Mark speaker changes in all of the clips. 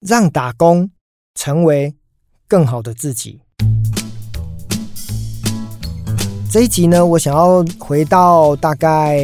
Speaker 1: 让打工成为更好的自己。这一集呢，我想要回到大概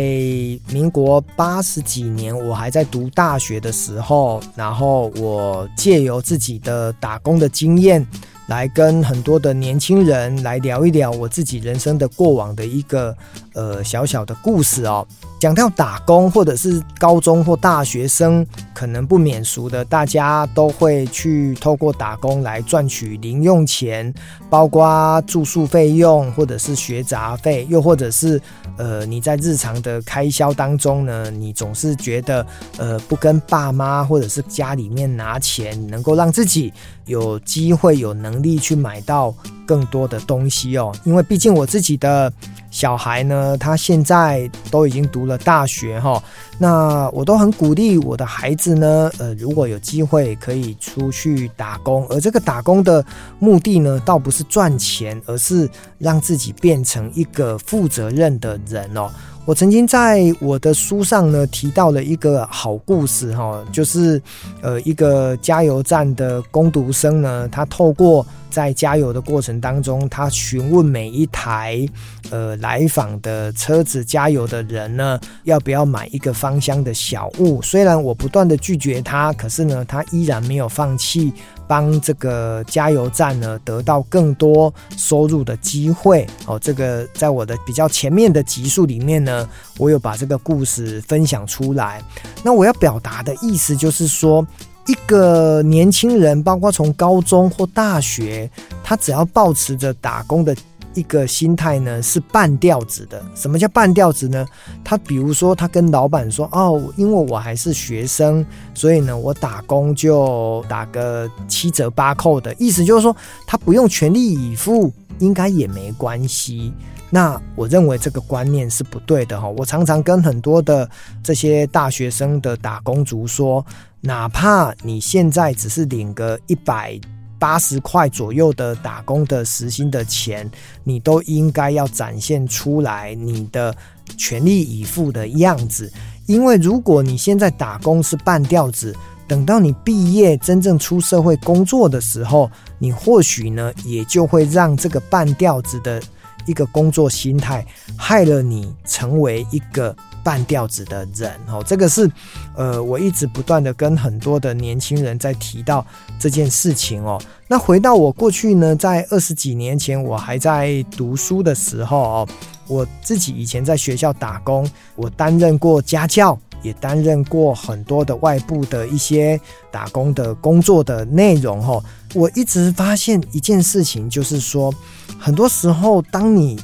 Speaker 1: 民国八十几年，我还在读大学的时候，然后我借由自己的打工的经验。来跟很多的年轻人来聊一聊我自己人生的过往的一个呃小小的故事哦。讲到打工或者是高中或大学生，可能不免俗的，大家都会去透过打工来赚取零用钱，包括住宿费用或者是学杂费，又或者是呃你在日常的开销当中呢，你总是觉得呃不跟爸妈或者是家里面拿钱，能够让自己有机会有能力去买到更多的东西哦，因为毕竟我自己的。小孩呢，他现在都已经读了大学哈，那我都很鼓励我的孩子呢，呃，如果有机会可以出去打工，而这个打工的目的呢，倒不是赚钱，而是让自己变成一个负责任的人哦。我曾经在我的书上呢提到了一个好故事哈，就是呃一个加油站的工读生呢，他透过在加油的过程当中，他询问每一台呃来访的车子加油的人呢，要不要买一个芳香的小物。虽然我不断的拒绝他，可是呢，他依然没有放弃。帮这个加油站呢得到更多收入的机会哦，这个在我的比较前面的集数里面呢，我有把这个故事分享出来。那我要表达的意思就是说，一个年轻人，包括从高中或大学，他只要保持着打工的。一个心态呢是半吊子的。什么叫半吊子呢？他比如说，他跟老板说：“哦，因为我还是学生，所以呢，我打工就打个七折八扣的。”意思就是说，他不用全力以赴，应该也没关系。那我认为这个观念是不对的哈。我常常跟很多的这些大学生的打工族说，哪怕你现在只是领个一百。八十块左右的打工的时薪的钱，你都应该要展现出来你的全力以赴的样子。因为如果你现在打工是半吊子，等到你毕业真正出社会工作的时候，你或许呢也就会让这个半吊子的一个工作心态害了你成为一个。半吊子的人哦，这个是，呃，我一直不断的跟很多的年轻人在提到这件事情哦。那回到我过去呢，在二十几年前，我还在读书的时候哦，我自己以前在学校打工，我担任过家教，也担任过很多的外部的一些打工的工作的内容哦。我一直发现一件事情，就是说，很多时候当你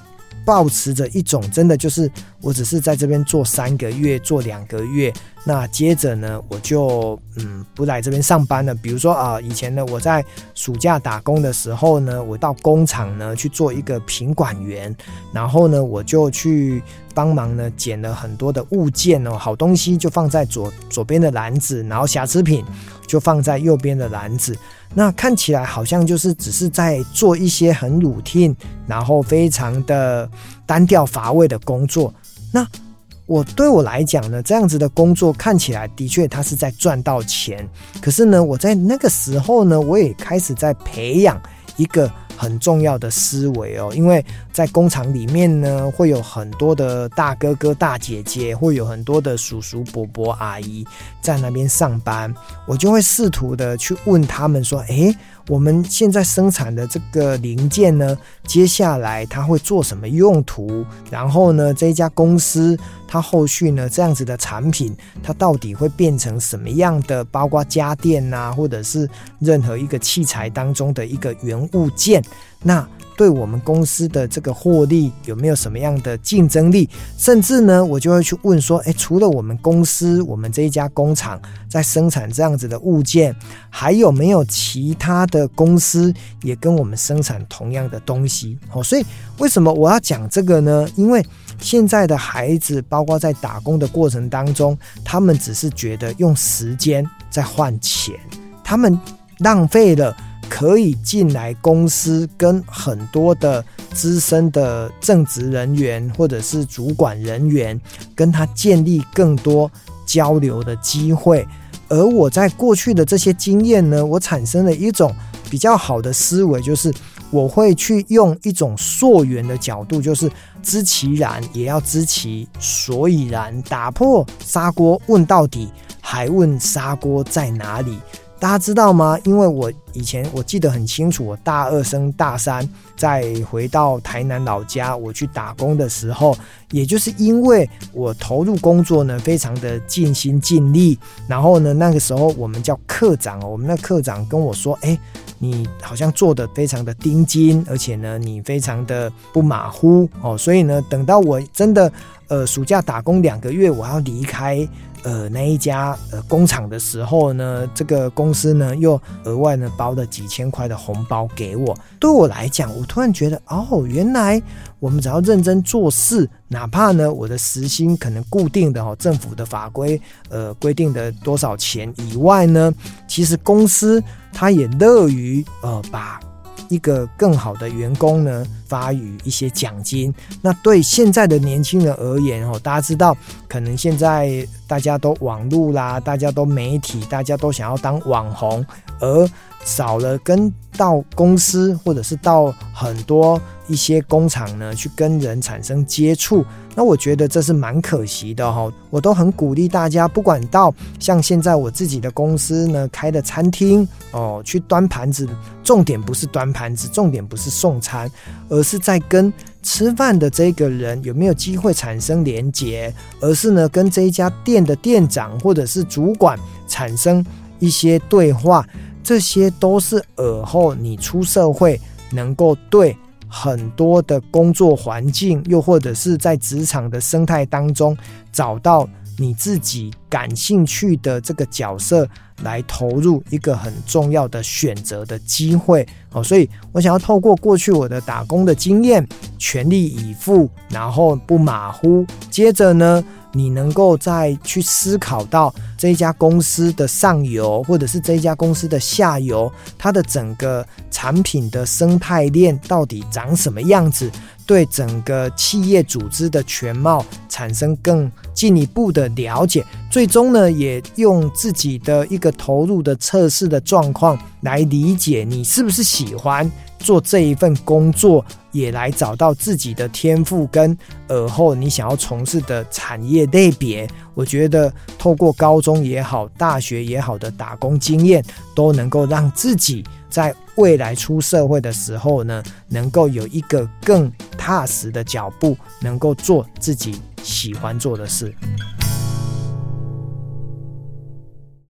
Speaker 1: 抱持着一种真的就是，我只是在这边做三个月，做两个月，那接着呢，我就嗯不来这边上班了。比如说啊，以前呢，我在暑假打工的时候呢，我到工厂呢去做一个品管员，然后呢，我就去帮忙呢捡了很多的物件哦，好东西就放在左左边的篮子，然后瑕疵品就放在右边的篮子。那看起来好像就是只是在做一些很 routine，然后非常的单调乏味的工作。那我对我来讲呢，这样子的工作看起来的确它是在赚到钱。可是呢，我在那个时候呢，我也开始在培养一个。很重要的思维哦，因为在工厂里面呢，会有很多的大哥哥、大姐姐，会有很多的叔叔、伯伯、阿姨在那边上班，我就会试图的去问他们说：“诶，我们现在生产的这个零件呢，接下来它会做什么用途？然后呢，这一家公司。”它后续呢，这样子的产品，它到底会变成什么样的？包括家电、啊，或者是任何一个器材当中的一个原物件，那对我们公司的这个获利有没有什么样的竞争力？甚至呢，我就会去问说，诶，除了我们公司，我们这一家工厂在生产这样子的物件，还有没有其他的公司也跟我们生产同样的东西？哦，所以为什么我要讲这个呢？因为现在的孩子，包括在打工的过程当中，他们只是觉得用时间在换钱，他们浪费了可以进来公司跟很多的资深的正职人员或者是主管人员跟他建立更多交流的机会。而我在过去的这些经验呢，我产生了一种比较好的思维，就是我会去用一种溯源的角度，就是知其然也要知其所以然，打破砂锅问到底，还问砂锅在哪里。大家知道吗？因为我以前我记得很清楚，我大二升大三，再回到台南老家，我去打工的时候，也就是因为我投入工作呢，非常的尽心尽力。然后呢，那个时候我们叫课长哦，我们那课长跟我说：“哎，你好像做得非常的盯紧，而且呢，你非常的不马虎哦。”所以呢，等到我真的呃暑假打工两个月，我要离开。呃，那一家呃工厂的时候呢，这个公司呢又额外呢包了几千块的红包给我。对我来讲，我突然觉得，哦，原来我们只要认真做事，哪怕呢我的时薪可能固定的哦，政府的法规呃规定的多少钱以外呢，其实公司他也乐于呃把。一个更好的员工呢，发予一些奖金。那对现在的年轻人而言哦，大家知道，可能现在大家都网络啦，大家都媒体，大家都想要当网红，而少了跟到公司或者是到很多一些工厂呢，去跟人产生接触。那我觉得这是蛮可惜的哈，我都很鼓励大家，不管到像现在我自己的公司呢开的餐厅哦，去端盘子，重点不是端盘子，重点不是送餐，而是在跟吃饭的这个人有没有机会产生连结，而是呢跟这一家店的店长或者是主管产生一些对话，这些都是尔后你出社会能够对。很多的工作环境，又或者是在职场的生态当中，找到你自己感兴趣的这个角色，来投入一个很重要的选择的机会哦。所以我想要透过过去我的打工的经验，全力以赴，然后不马虎，接着呢。你能够再去思考到这一家公司的上游，或者是这一家公司的下游，它的整个产品的生态链到底长什么样子，对整个企业组织的全貌产生更进一步的了解，最终呢，也用自己的一个投入的测试的状况来理解你是不是喜欢。做这一份工作，也来找到自己的天赋跟尔后你想要从事的产业类别。我觉得透过高中也好，大学也好的打工经验，都能够让自己在未来出社会的时候呢，能够有一个更踏实的脚步，能够做自己喜欢做的事。